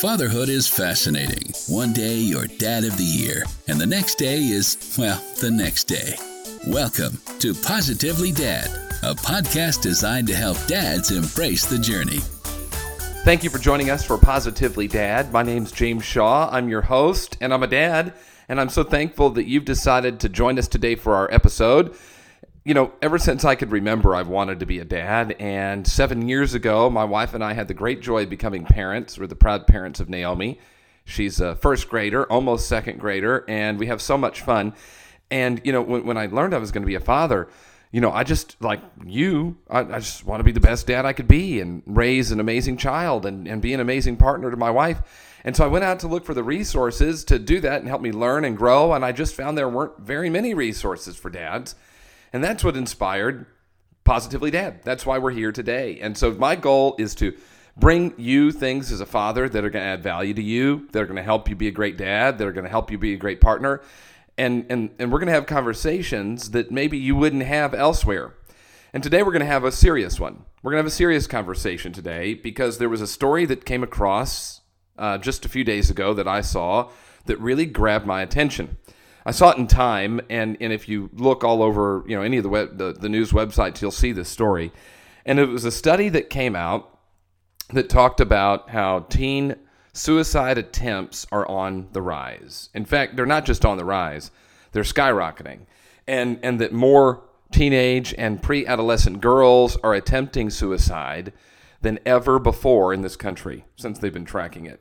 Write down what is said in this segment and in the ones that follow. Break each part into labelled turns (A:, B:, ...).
A: Fatherhood is fascinating. One day you're dad of the year, and the next day is, well, the next day. Welcome to Positively Dad, a podcast designed to help dads embrace the journey.
B: Thank you for joining us for Positively Dad. My name's James Shaw. I'm your host, and I'm a dad. And I'm so thankful that you've decided to join us today for our episode you know, ever since I could remember, I've wanted to be a dad. And seven years ago, my wife and I had the great joy of becoming parents. We're the proud parents of Naomi. She's a first grader, almost second grader, and we have so much fun. And, you know, when, when I learned I was going to be a father, you know, I just, like you, I, I just want to be the best dad I could be and raise an amazing child and, and be an amazing partner to my wife. And so I went out to look for the resources to do that and help me learn and grow. And I just found there weren't very many resources for dads. And that's what inspired Positively Dad. That's why we're here today. And so my goal is to bring you things as a father that are going to add value to you, that are going to help you be a great dad, that are going to help you be a great partner. And, and, and we're going to have conversations that maybe you wouldn't have elsewhere. And today we're going to have a serious one. We're going to have a serious conversation today because there was a story that came across uh, just a few days ago that I saw that really grabbed my attention. I saw it in Time, and and if you look all over, you know, any of the web, the, the news websites, you'll see this story. And it was a study that came out that talked about how teen suicide attempts are on the rise. In fact, they're not just on the rise; they're skyrocketing, and and that more teenage and pre-adolescent girls are attempting suicide than ever before in this country since they've been tracking it.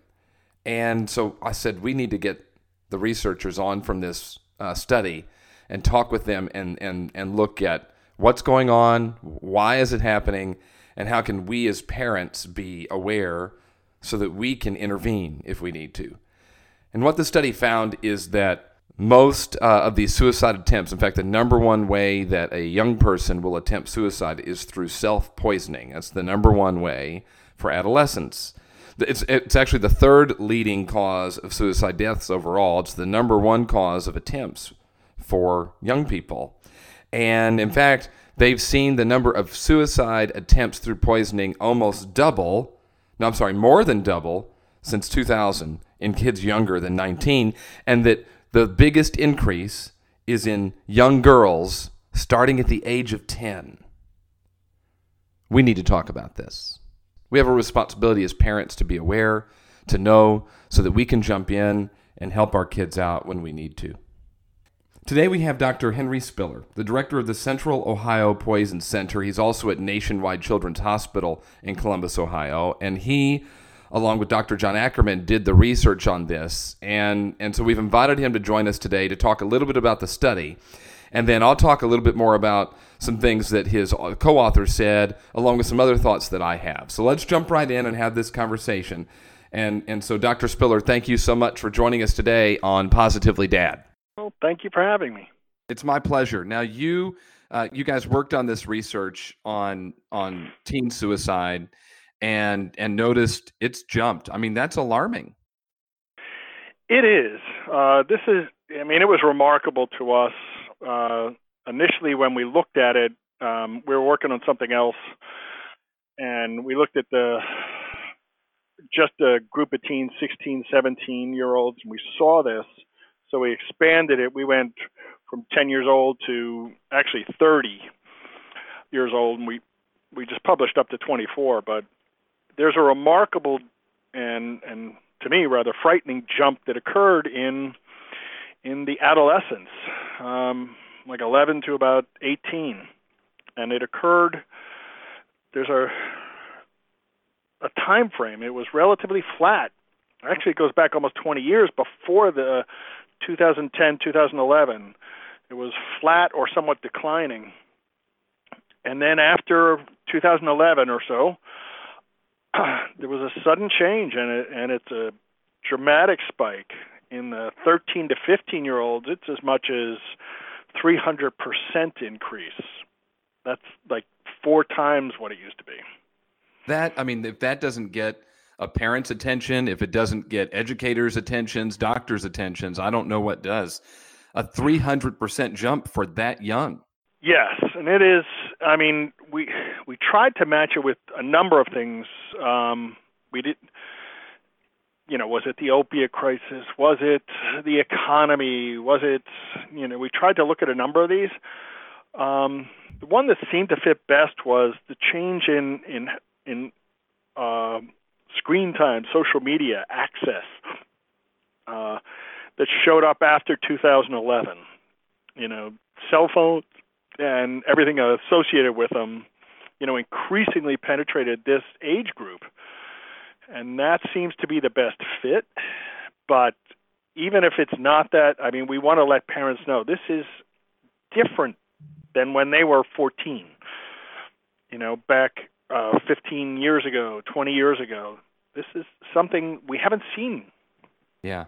B: And so I said, we need to get the researchers on from this uh, study and talk with them and, and, and look at what's going on, why is it happening, and how can we as parents be aware so that we can intervene if we need to. And what the study found is that most uh, of these suicide attempts, in fact, the number one way that a young person will attempt suicide is through self poisoning. That's the number one way for adolescents. It's, it's actually the third leading cause of suicide deaths overall. It's the number one cause of attempts for young people. And in fact, they've seen the number of suicide attempts through poisoning almost double. No, I'm sorry, more than double since 2000 in kids younger than 19. And that the biggest increase is in young girls starting at the age of 10. We need to talk about this. We have a responsibility as parents to be aware, to know, so that we can jump in and help our kids out when we need to. Today we have Dr. Henry Spiller, the director of the Central Ohio Poison Center. He's also at Nationwide Children's Hospital in Columbus, Ohio, and he along with Dr. John Ackerman did the research on this. And and so we've invited him to join us today to talk a little bit about the study. And then I'll talk a little bit more about some things that his co author said, along with some other thoughts that I have. So let's jump right in and have this conversation. And, and so, Dr. Spiller, thank you so much for joining us today on Positively Dad.
C: Well, thank you for having me.
B: It's my pleasure. Now, you uh, you guys worked on this research on on teen suicide, and and noticed it's jumped. I mean, that's alarming.
C: It is. Uh, this is. I mean, it was remarkable to us uh, initially when we looked at it, um, we were working on something else, and we looked at the just a group of teens, 16, 17 year olds, and we saw this. So we expanded it. We went from 10 years old to actually 30 years old, and we we just published up to 24. But there's a remarkable and and to me rather frightening jump that occurred in in the adolescence, um, like 11 to about 18, and it occurred. There's a a time frame. It was relatively flat. Actually, it goes back almost 20 years before the 2010 2011. It was flat or somewhat declining. And then after 2011 or so, there was a sudden change, and it, and it's a dramatic spike in the 13 to 15 year olds, it's as much as 300% increase. That's like four times what it used to be.
B: That, I mean, if that doesn't get a parent's attention, if it doesn't get educators' attentions, doctors' attentions, I don't know what does. A 300% jump for that young.
C: Yes, and it is. I mean, we we tried to match it with a number of things. Um, we did you know, was it the opiate crisis? Was it the economy? Was it, you know, we tried to look at a number of these. Um, the one that seemed to fit best was the change in in in uh, screen time, social media access uh, that showed up after 2011. You know, cell phones and everything associated with them, you know, increasingly penetrated this age group and that seems to be the best fit. But even if it's not that, I mean, we want to let parents know this is different than when they were 14. You know, back uh, 15 years ago, 20 years ago. This is something we haven't seen.
B: Yeah.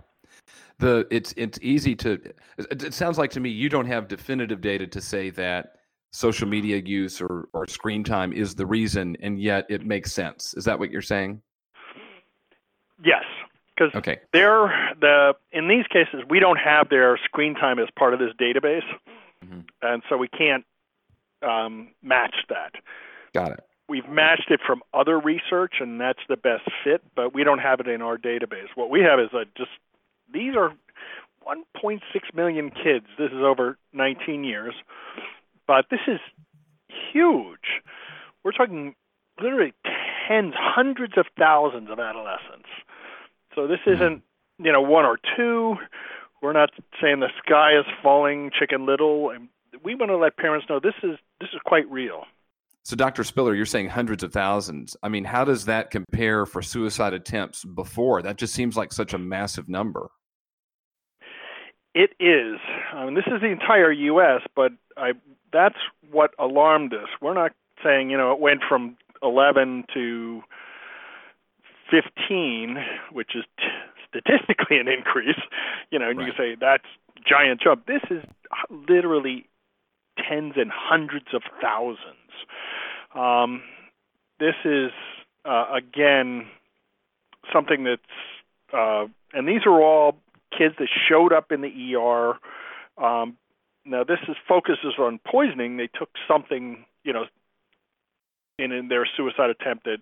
B: The it's it's easy to it sounds like to me you don't have definitive data to say that social media use or, or screen time is the reason and yet it makes sense. Is that what you're saying?
C: Yes, because
B: okay.
C: they're the in these cases we don't have their screen time as part of this database, mm-hmm. and so we can't um, match that.
B: Got it.
C: We've matched it from other research, and that's the best fit, but we don't have it in our database. What we have is a just these are 1.6 million kids. This is over 19 years, but this is huge. We're talking literally tens, hundreds of thousands of adolescents so this hmm. isn't, you know, one or two. We're not saying the sky is falling, Chicken Little. And we want to let parents know this is this is quite real.
B: So, Dr. Spiller, you're saying hundreds of thousands. I mean, how does that compare for suicide attempts before? That just seems like such a massive number.
C: It is. I mean, this is the entire U.S., but I, that's what alarmed us. We're not saying, you know, it went from 11 to 15, which is t- statistically an increase, you know, and right. you say that's giant jump. This is literally tens and hundreds of thousands. Um, this is uh, again something that's, uh, and these are all kids that showed up in the ER. Um, now this is focuses on poisoning. They took something, you know, in, in their suicide attempt that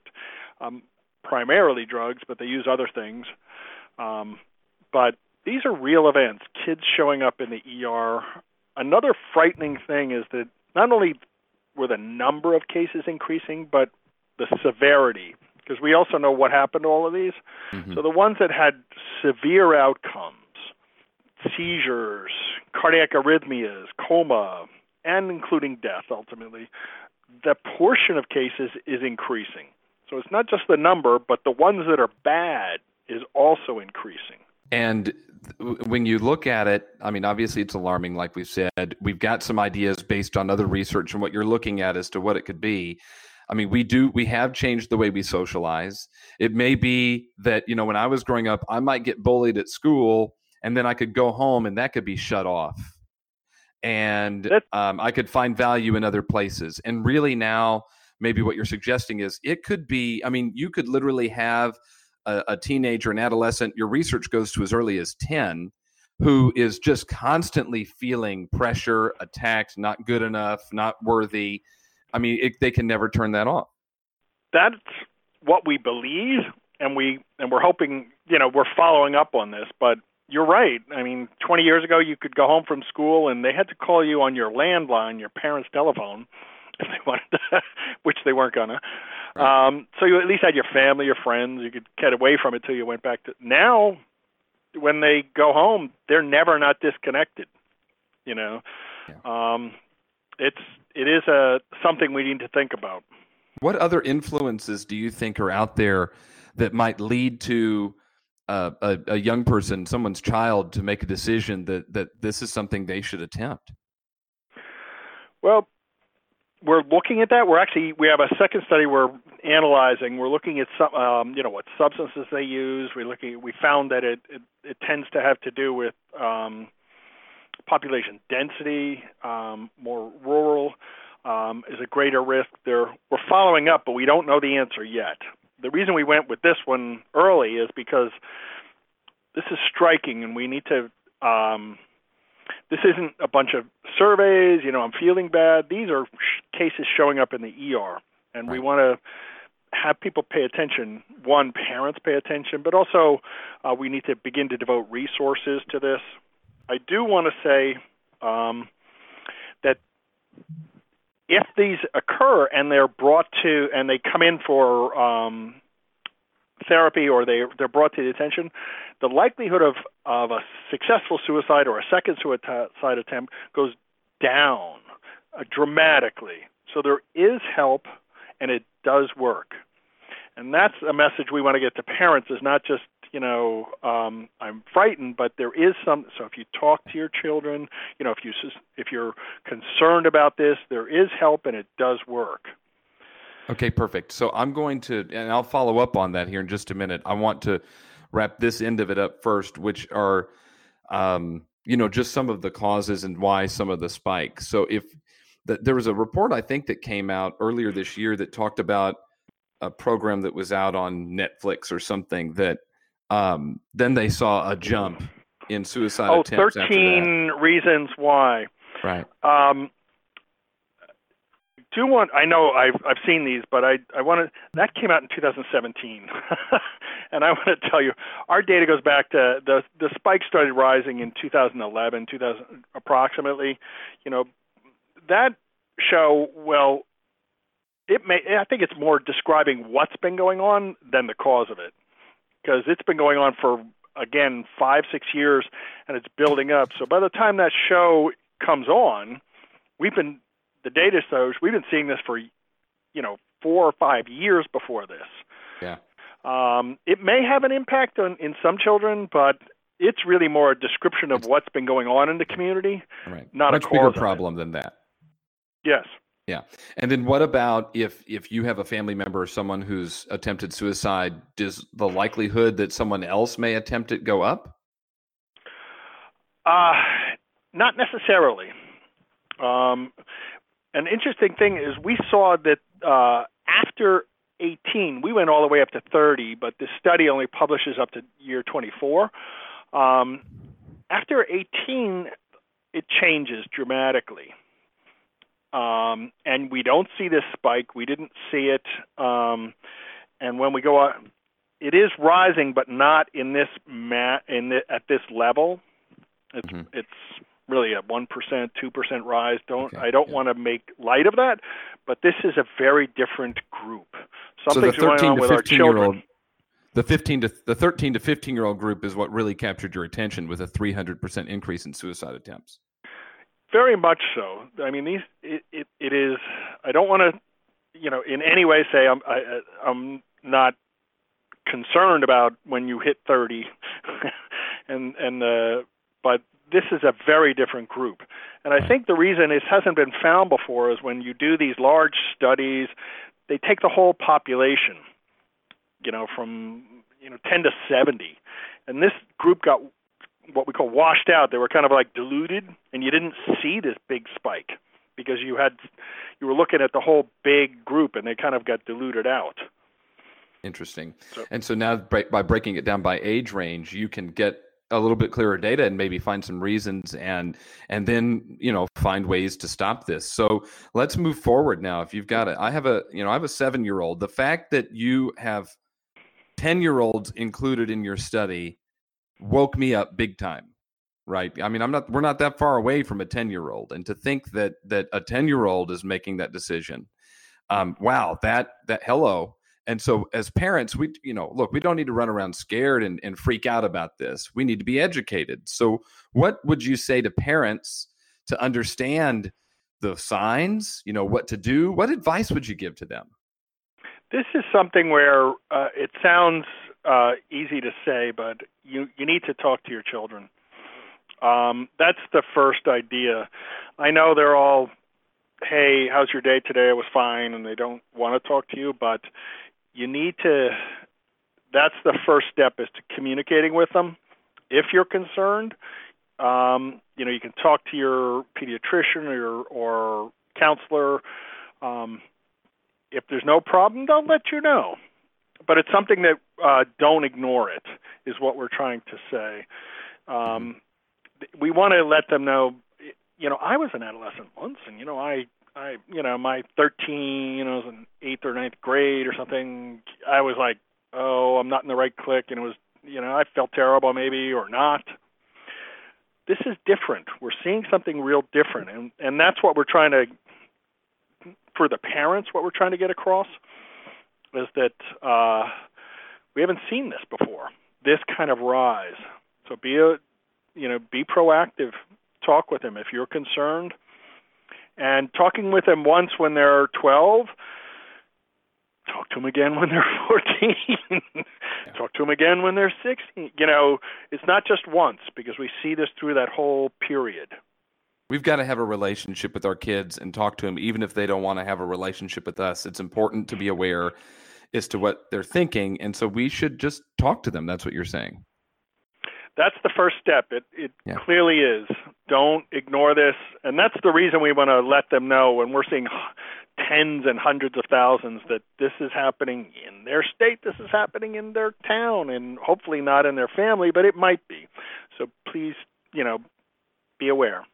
C: um, primarily drugs, but they use other things. Um, but these are real events. Kids showing up in the ER. Another frightening thing is that not only were the number of cases increasing, but the severity, because we also know what happened to all of these. Mm-hmm. So the ones that had severe outcomes, seizures, cardiac arrhythmias, coma, and including death ultimately, the portion of cases is increasing. So it's not just the number, but the ones that are bad is also increasing.
B: And when you look at it, I mean, obviously it's alarming, like we've said. We've got some ideas based on other research and what you're looking at as to what it could be. I mean, we do, we have changed the way we socialize. It may be that, you know, when I was growing up, I might get bullied at school and then I could go home and that could be shut off. And um, I could find value in other places. And really now, maybe what you're suggesting is it could be i mean you could literally have a, a, teenager an adolescent your research goes to as early as 10 who is just constantly feeling pressure attacked not good enough not worthy i mean it, they can never turn that off
C: that's what we believe and we and we're hoping you know we're following up on this but you're right. I mean, 20 years ago, you could go home from school and they had to call you on your landline, your parents' telephone, if they wanted to, which they weren't gonna. Right. Um, so you at least had your family, your friends. You could get away from it till you went back to. Now, when they go home, they're never not disconnected. You know, yeah. um, it's it is a something we need to think about.
B: What other influences do you think are out there that might lead to uh, a, a young person, someone's child, to make a decision that that this is something they should attempt?
C: Well, we're looking at that. We're actually we have a second study we're analyzing. We're looking at some, um, you know, what substances they use. We looking. We found that it, it it tends to have to do with um, population density, um, more rural um, is a greater risk. There, we're following up, but we don't know the answer yet. The reason we went with this one early is because this is striking, and we need to um, this isn't a bunch of surveys, you know, I'm feeling bad. These are sh- cases showing up in the ER, and right. we want to have people pay attention. One, parents pay attention, but also uh, we need to begin to devote resources to this. I do want to say um, that if these occur and they're brought to and they come in for um, therapy or they they're brought to the attention, the likelihood of of a successful suicide or a second suicide attempt goes down uh, dramatically. So there is help, and it does work. And that's a message we want to get to parents: is not just you know um, I'm frightened, but there is some. So if you talk to your children, you know if you if you're concerned about this, there is help, and it does work.
B: Okay, perfect. So I'm going to, and I'll follow up on that here in just a minute. I want to wrap this end of it up first, which are, um, you know, just some of the causes and why some of the spikes. So if the, there was a report I think that came out earlier this year that talked about a program that was out on Netflix or something that um, then they saw a jump in suicide
C: oh,
B: attempts.
C: 13 reasons why.
B: Right.
C: Um, do want I know I've I've seen these, but I I want to that came out in 2017, and I want to tell you our data goes back to the the spike started rising in 2011, 2000 approximately. You know that show well it may I think it's more describing what's been going on than the cause of it because it's been going on for again five six years and it's building up. So by the time that show comes on, we've been the data shows we've been seeing this for you know four or five years before this.
B: Yeah.
C: Um, it may have an impact on in some children, but it's really more a description of what's been going on in the community,
B: right.
C: not
B: Much
C: a
B: bigger problem than that.
C: Yes.
B: Yeah. And then what about if if you have a family member or someone who's attempted suicide, does the likelihood that someone else may attempt it go up?
C: Uh not necessarily. Um, an interesting thing is we saw that uh, after 18, we went all the way up to 30, but this study only publishes up to year 24. Um, after 18, it changes dramatically. Um, and we don't see this spike. We didn't see it. Um, and when we go on, it is rising, but not in this ma- in the, at this level. It's mm-hmm. it's really a one percent, two percent rise. Don't okay. I don't yeah. want to make light of that, but this is a very different group. Something's
B: so
C: going on with our children. Old,
B: the fifteen to the thirteen to fifteen year old group is what really captured your attention with a three hundred percent increase in suicide attempts.
C: Very much so. I mean, these it it, it is. I don't want to, you know, in any way say I'm I, I'm not concerned about when you hit thirty, and and uh, but this is a very different group. And I think the reason this hasn't been found before is when you do these large studies, they take the whole population, you know, from you know 10 to 70, and this group got what we call washed out. They were kind of like diluted, and you didn't see this big spike because you had you were looking at the whole big group, and they kind of got diluted out.
B: Interesting. So, and so now by breaking it down by age range, you can get a little bit clearer data and maybe find some reasons and and then you know find ways to stop this. So let's move forward now. If you've got it i have a you know i have a seven year old the fact that you have 10 year olds included in your study woke me up big time right? I mean i'm not we're not that far away from a 10 year old and to think that that a 10 year old is making that decision um wow that that hello and so as parents we you know look we don't need to run around scared and, and freak out about this. We need to be educated. So what would you say to parents to understand the signs you know what to do? What advice would you give to them?
C: This is something where uh, it sounds uh, easy to say but you you need to talk to your children. Um, that's the first idea. I know they're all hey how's your day today? It was fine and they don't want to talk to you but you need to that's the first step is to communicating with them. If you're concerned um, you know you can talk to your pediatrician or or counselor. Um, if there's no problem they'll let you know. But it's something that uh, don't ignore it is what we're trying to say. Um, we want to let them know you know i was an adolescent once and you know i I, you know, my 13, you know, was in eighth or ninth grade or something. I was like, oh, I'm not in the right clique, and it was, you know, I felt terrible maybe or not. This is different. We're seeing something real different, and and that's what we're trying to, for the parents, what we're trying to get across, is that uh, we haven't seen this before. This kind of rise. So be a, you know, be proactive. Talk with them if you're concerned and talking with them once when they're 12 talk to them again when they're 14 talk to them again when they're 16 you know it's not just once because we see this through that whole period.
B: We've got to have a relationship with our kids and talk to them even if they don't want to have a relationship with us. It's important to be aware as to what they're thinking and so we should just talk to them. That's what you're saying.
C: That's the first step. It it yeah. clearly is. Don't ignore this, and that's the reason we want to let them know when we're seeing tens and hundreds of thousands that this is happening in their state, this is happening in their town, and hopefully not in their family, but it might be. So please, you know, be aware.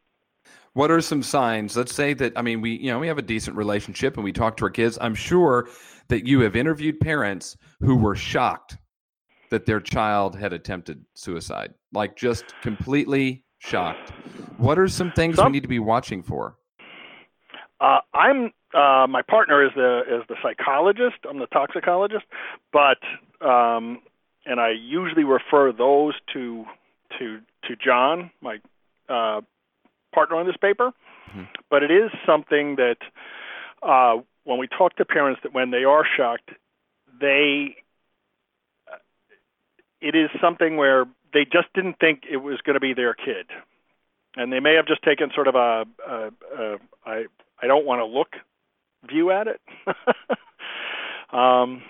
B: What are some signs? Let's say that I mean we you know we have a decent relationship and we talk to our kids. I'm sure that you have interviewed parents who were shocked that their child had attempted suicide, like just completely shocked. What are some things some, we need to be watching for?
C: Uh, I'm uh, my partner is the is the psychologist. I'm the toxicologist, but um, and I usually refer those to to to John, my uh, partner on this paper. Mm-hmm. But it is something that uh, when we talk to parents that when they are shocked, they it is something where they just didn't think it was going to be their kid, and they may have just taken sort of a, a, a I I don't want to look view at it. um,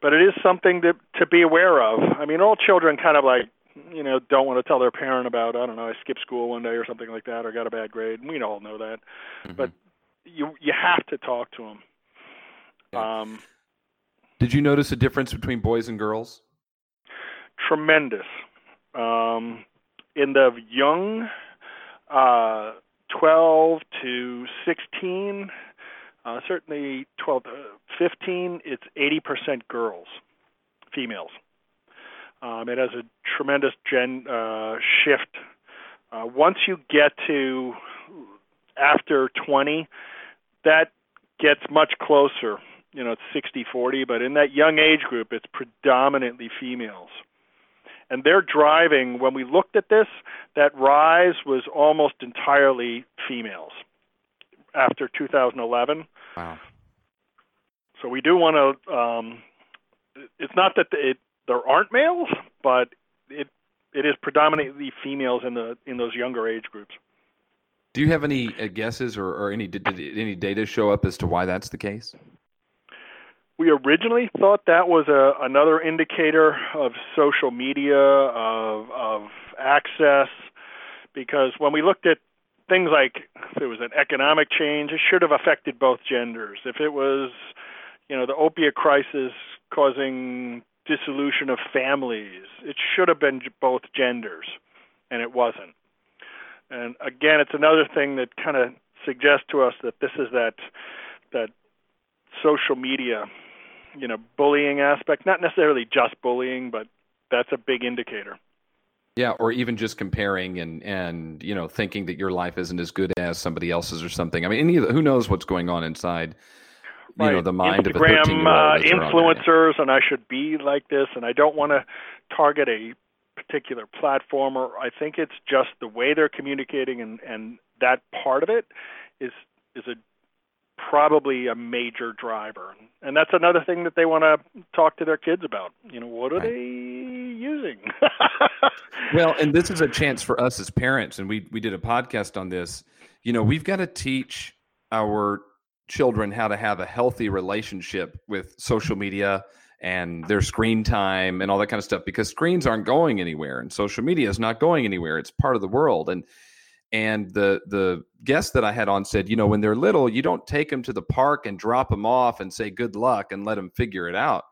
C: but it is something to to be aware of. I mean, all children kind of like you know don't want to tell their parent about I don't know I skipped school one day or something like that or got a bad grade. We all know that, mm-hmm. but you you have to talk to them.
B: Yeah. Um, Did you notice a difference between boys and girls?
C: tremendous. Um, in the young, uh, 12 to 16, uh, certainly 12 to 15, it's 80% girls, females. Um, it has a tremendous gen uh, shift. Uh, once you get to after 20, that gets much closer. You know, it's 60 40, but in that young age group, it's predominantly females and they're driving. When we looked at this, that rise was almost entirely females after 2011.
B: Wow.
C: So we do want to. Um, it's not that it, there aren't males, but it it is predominantly females in the in those younger age groups.
B: Do you have any uh, guesses or, or any did, did any data show up as to why that's the case?
C: We originally thought that was a, another indicator of social media, of, of access, because when we looked at things like if it was an economic change, it should have affected both genders. If it was, you know, the opiate crisis causing dissolution of families, it should have been both genders, and it wasn't. And again, it's another thing that kind of suggests to us that this is that that social media you know bullying aspect not necessarily just bullying but that's a big indicator.
B: Yeah or even just comparing and and you know thinking that your life isn't as good as somebody else's or something. I mean any of the, who knows what's going on inside you right. know the mind
C: Instagram,
B: of a 13 year old uh,
C: influencers and i should be like this and i don't want to target a particular platform or i think it's just the way they're communicating and and that part of it is is a probably a major driver. And that's another thing that they want to talk to their kids about. You know, what are right. they using?
B: well, and this is a chance for us as parents, and we we did a podcast on this. You know, we've got to teach our children how to have a healthy relationship with social media and their screen time and all that kind of stuff because screens aren't going anywhere and social media is not going anywhere. It's part of the world and and the the guest that I had on said, you know, when they're little, you don't take them to the park and drop them off and say good luck and let them figure it out.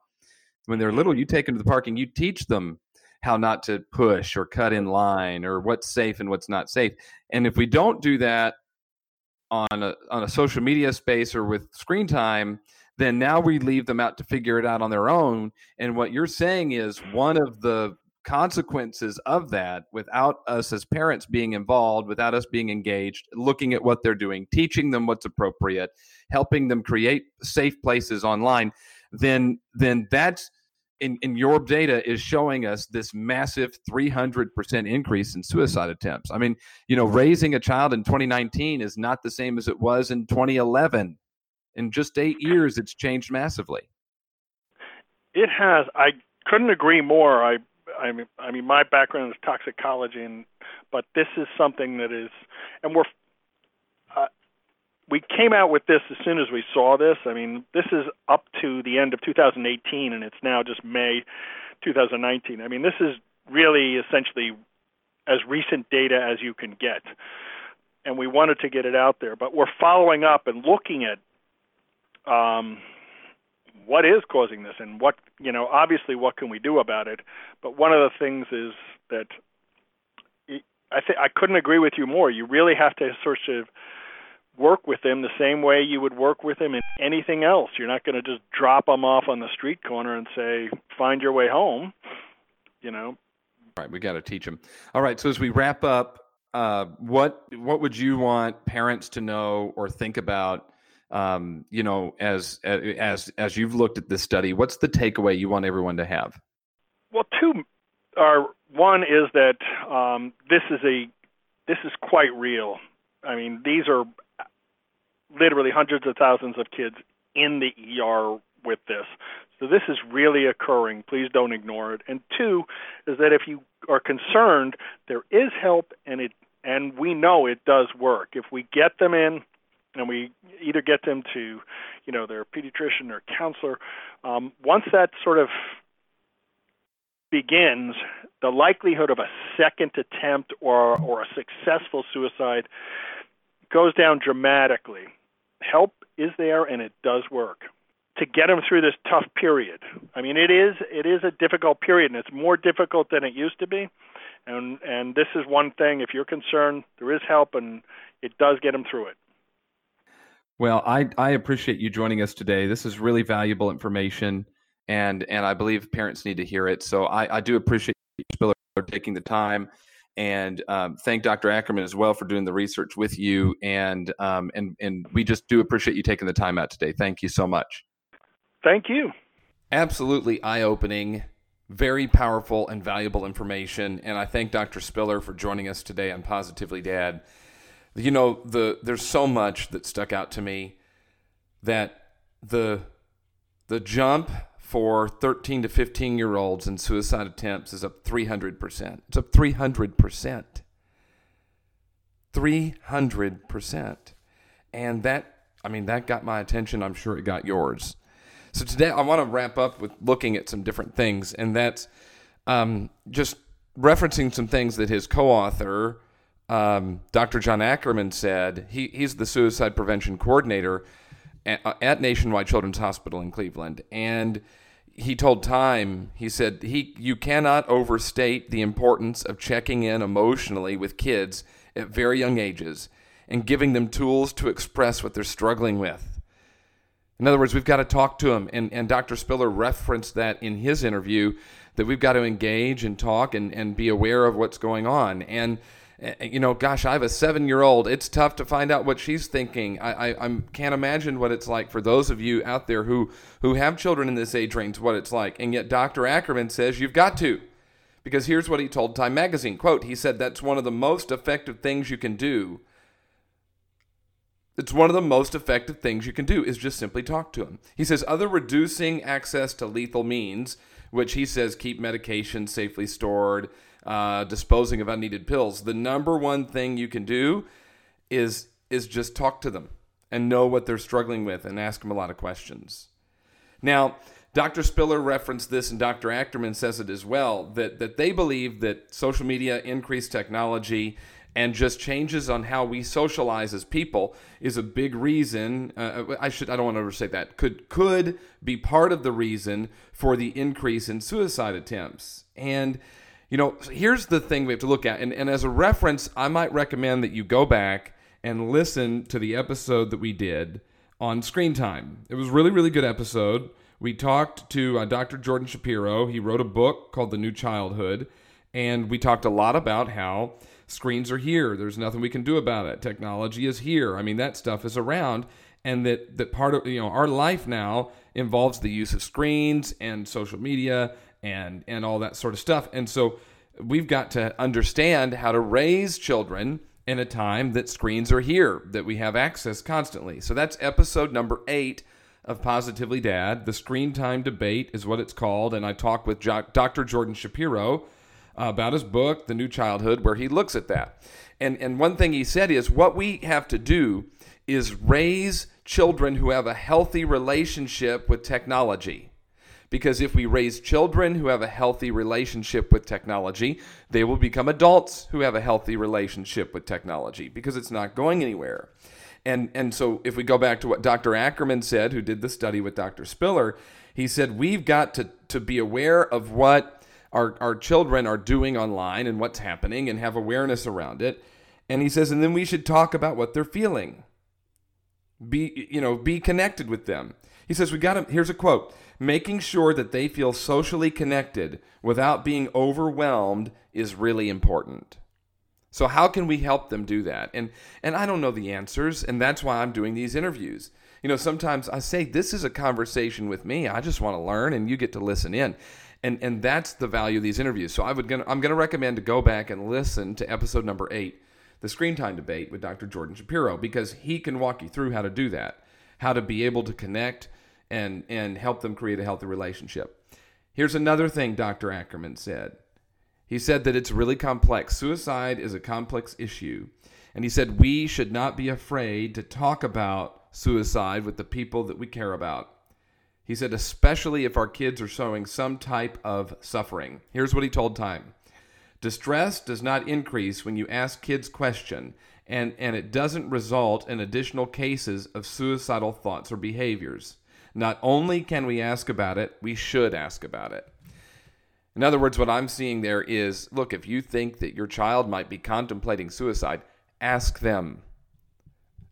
B: When they're little, you take them to the park and you teach them how not to push or cut in line or what's safe and what's not safe. And if we don't do that, on a on a social media space or with screen time, then now we leave them out to figure it out on their own. And what you're saying is one of the consequences of that without us as parents being involved, without us being engaged, looking at what they're doing, teaching them what's appropriate, helping them create safe places online, then then that's in, in your data is showing us this massive 300% increase in suicide attempts. I mean, you know, raising a child in 2019 is not the same as it was in 2011. In just eight years, it's changed massively.
C: It has. I couldn't agree more. I I mean, I mean, my background is toxicology, and but this is something that is, and we're, uh, we came out with this as soon as we saw this. I mean, this is up to the end of 2018, and it's now just May 2019. I mean, this is really essentially as recent data as you can get, and we wanted to get it out there. But we're following up and looking at. Um, what is causing this and what you know obviously what can we do about it. But one of the things is that i think i couldn't agree with you more. You really have to sort of work with them the same way you would work with them in anything else. You're not going to just drop them off on the street corner and say find your way home you know?
B: All right we got to teach them all right so as we wrap up uh, what what would you want parents to know or think about um, you know, as as as you've looked at this study, what's the takeaway you want everyone to have?
C: Well, two are one is that um, this is a this is quite real. I mean, these are literally hundreds of thousands of kids in the ER with this. So this is really occurring. Please don't ignore it. And two is that if you are concerned, there is help and it and we know it does work. If we get them in, and we either get them to, you know, their pediatrician or counselor. Um, once that sort of begins, the likelihood of a second attempt or or a successful suicide goes down dramatically. Help is there, and it does work to get them through this tough period. I mean, it is it is a difficult period, and it's more difficult than it used to be. And and this is one thing. If you're concerned, there is help, and it does get them through it.
B: Well, I, I appreciate you joining us today. This is really valuable information, and and I believe parents need to hear it. So I, I do appreciate Spiller for taking the time, and um, thank Dr. Ackerman as well for doing the research with you. And um, and and we just do appreciate you taking the time out today. Thank you so much.
C: Thank you.
B: Absolutely eye opening, very powerful and valuable information. And I thank Dr. Spiller for joining us today on Positively Dad you know the there's so much that stuck out to me that the the jump for 13 to 15 year olds in suicide attempts is up 300%. It's up 300%. 300%. And that, I mean, that got my attention. I'm sure it got yours. So today I want to wrap up with looking at some different things, and that's um, just referencing some things that his co author, um, Dr. John Ackerman said he, he's the suicide prevention coordinator at, uh, at, Nationwide Children's Hospital in Cleveland, and he told Time he said he you cannot overstate the importance of checking in emotionally with kids at very young ages and giving them tools to express what they're struggling with. In other words, we've got to talk to them, and, and Dr. Spiller referenced that in his interview that we've got to engage and talk and, and be aware of what's going on. And Eh, eh, you know, gosh, I have a seven year old. It's tough to find out what she's thinking. I, I, I can't imagine what it's like for those of you out there who, who have children in this age range, what it's like. And yet Dr. Ackerman says you've got to. Because here's what he told Time Magazine. Quote, he said that's one of the most effective things you can do. It's one of the most effective things you can do is just simply talk to him. He says other reducing access to lethal means, which he says keep medication safely stored, uh, disposing of unneeded pills. The number one thing you can do is is just talk to them and know what they're struggling with and ask them a lot of questions. Now, Dr. Spiller referenced this, and Dr. Ackerman says it as well that that they believe that social media, increased technology, and just changes on how we socialize as people is a big reason. Uh, I should I don't want to overstate that. Could could be part of the reason for the increase in suicide attempts and you know, here's the thing we have to look at. And, and as a reference, I might recommend that you go back and listen to the episode that we did on screen time. It was really, really good episode. We talked to uh, Dr. Jordan Shapiro. He wrote a book called The New Childhood, and we talked a lot about how screens are here. There's nothing we can do about it. Technology is here. I mean, that stuff is around, and that that part of you know our life now involves the use of screens and social media and and all that sort of stuff. And so we've got to understand how to raise children in a time that screens are here, that we have access constantly. So that's episode number eight of Positively Dad. The screen time debate is what it's called. And I talk with Dr. Jordan Shapiro uh, about his book, The New Childhood, where he looks at that. And, and one thing he said is what we have to do is raise children who have a healthy relationship with technology. Because if we raise children who have a healthy relationship with technology, they will become adults who have a healthy relationship with technology because it's not going anywhere. And, and so if we go back to what Dr. Ackerman said, who did the study with Dr. Spiller, he said we've got to, to be aware of what our, our children are doing online and what's happening and have awareness around it. And he says, and then we should talk about what they're feeling. Be, you know, be connected with them. He says, we got to, here's a quote making sure that they feel socially connected without being overwhelmed is really important. So how can we help them do that? And and I don't know the answers, and that's why I'm doing these interviews. You know, sometimes I say this is a conversation with me. I just want to learn and you get to listen in. And and that's the value of these interviews. So I would gonna, I'm going to recommend to go back and listen to episode number 8, the screen time debate with Dr. Jordan Shapiro because he can walk you through how to do that, how to be able to connect and and help them create a healthy relationship. Here's another thing Dr. Ackerman said. He said that it's really complex. Suicide is a complex issue. And he said we should not be afraid to talk about suicide with the people that we care about. He said, especially if our kids are showing some type of suffering. Here's what he told Time Distress does not increase when you ask kids question, and, and it doesn't result in additional cases of suicidal thoughts or behaviors. Not only can we ask about it, we should ask about it. In other words, what I'm seeing there is look, if you think that your child might be contemplating suicide, ask them.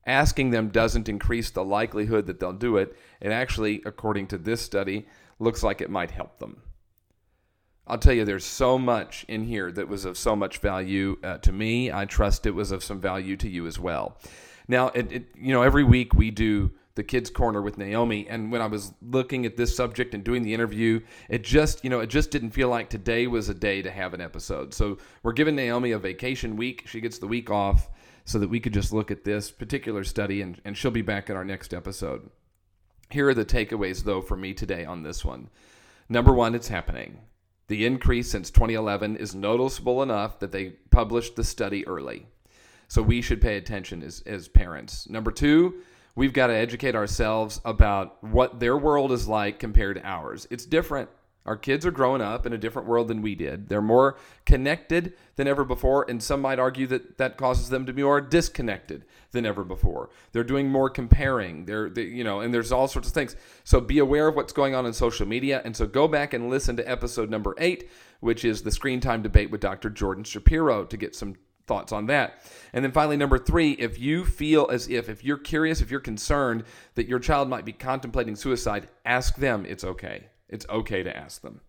B: Asking them doesn't increase the likelihood that they'll do it. It actually, according to this study, looks like it might help them. I'll tell you, there's so much in here that was of so much value uh, to me. I trust it was of some value to you as well. Now, it, it, you know, every week we do the kids corner with Naomi. And when I was looking at this subject and doing the interview it just you know it just didn't feel like today was a day to have an episode. So we're giving Naomi a vacation week. She gets the week off so that we could just look at this particular study and, and she'll be back in our next episode. Here are the takeaways though for me today on this one. Number one it's happening. The increase since 2011 is noticeable enough that they published the study early. So we should pay attention as, as parents. Number two we've got to educate ourselves about what their world is like compared to ours. It's different. Our kids are growing up in a different world than we did. They're more connected than ever before, and some might argue that that causes them to be more disconnected than ever before. They're doing more comparing. They're, they, you know, and there's all sorts of things. So be aware of what's going on in social media, and so go back and listen to episode number eight, which is the screen time debate with Dr. Jordan Shapiro, to get some thoughts on that. And then finally, number three, if you feel as if, if you're curious, if you're concerned that your child might be contemplating suicide, ask them. It's okay. It's okay to ask them.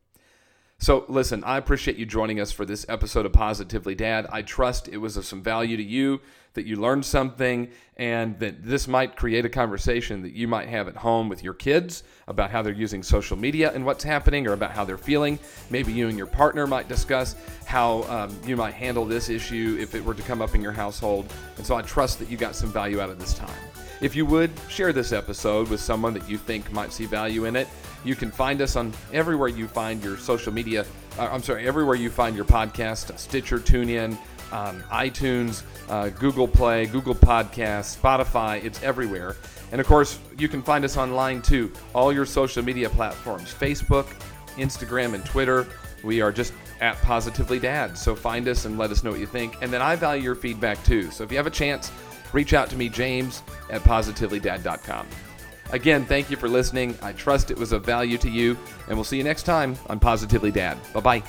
B: So, listen, I appreciate you joining us for this episode of Positively Dad. I trust it was of some value to you, that you learned something, and that this might create a conversation that you might have at home with your kids about how they're using social media and what's happening, or about how they're feeling. Maybe you and your partner might discuss how um, you might handle this issue if it were to come up in your household. And so, I trust that you got some value out of this time. If you would, share this episode with someone that you think might see value in it. You can find us on everywhere you find your social media. Uh, I'm sorry, everywhere you find your podcast Stitcher, TuneIn, um, iTunes, uh, Google Play, Google Podcasts, Spotify. It's everywhere. And of course, you can find us online too. All your social media platforms Facebook, Instagram, and Twitter. We are just at Positively Dad. So find us and let us know what you think. And then I value your feedback too. So if you have a chance, reach out to me, James at positivelydad.com. Again, thank you for listening. I trust it was of value to you, and we'll see you next time on Positively Dad. Bye bye.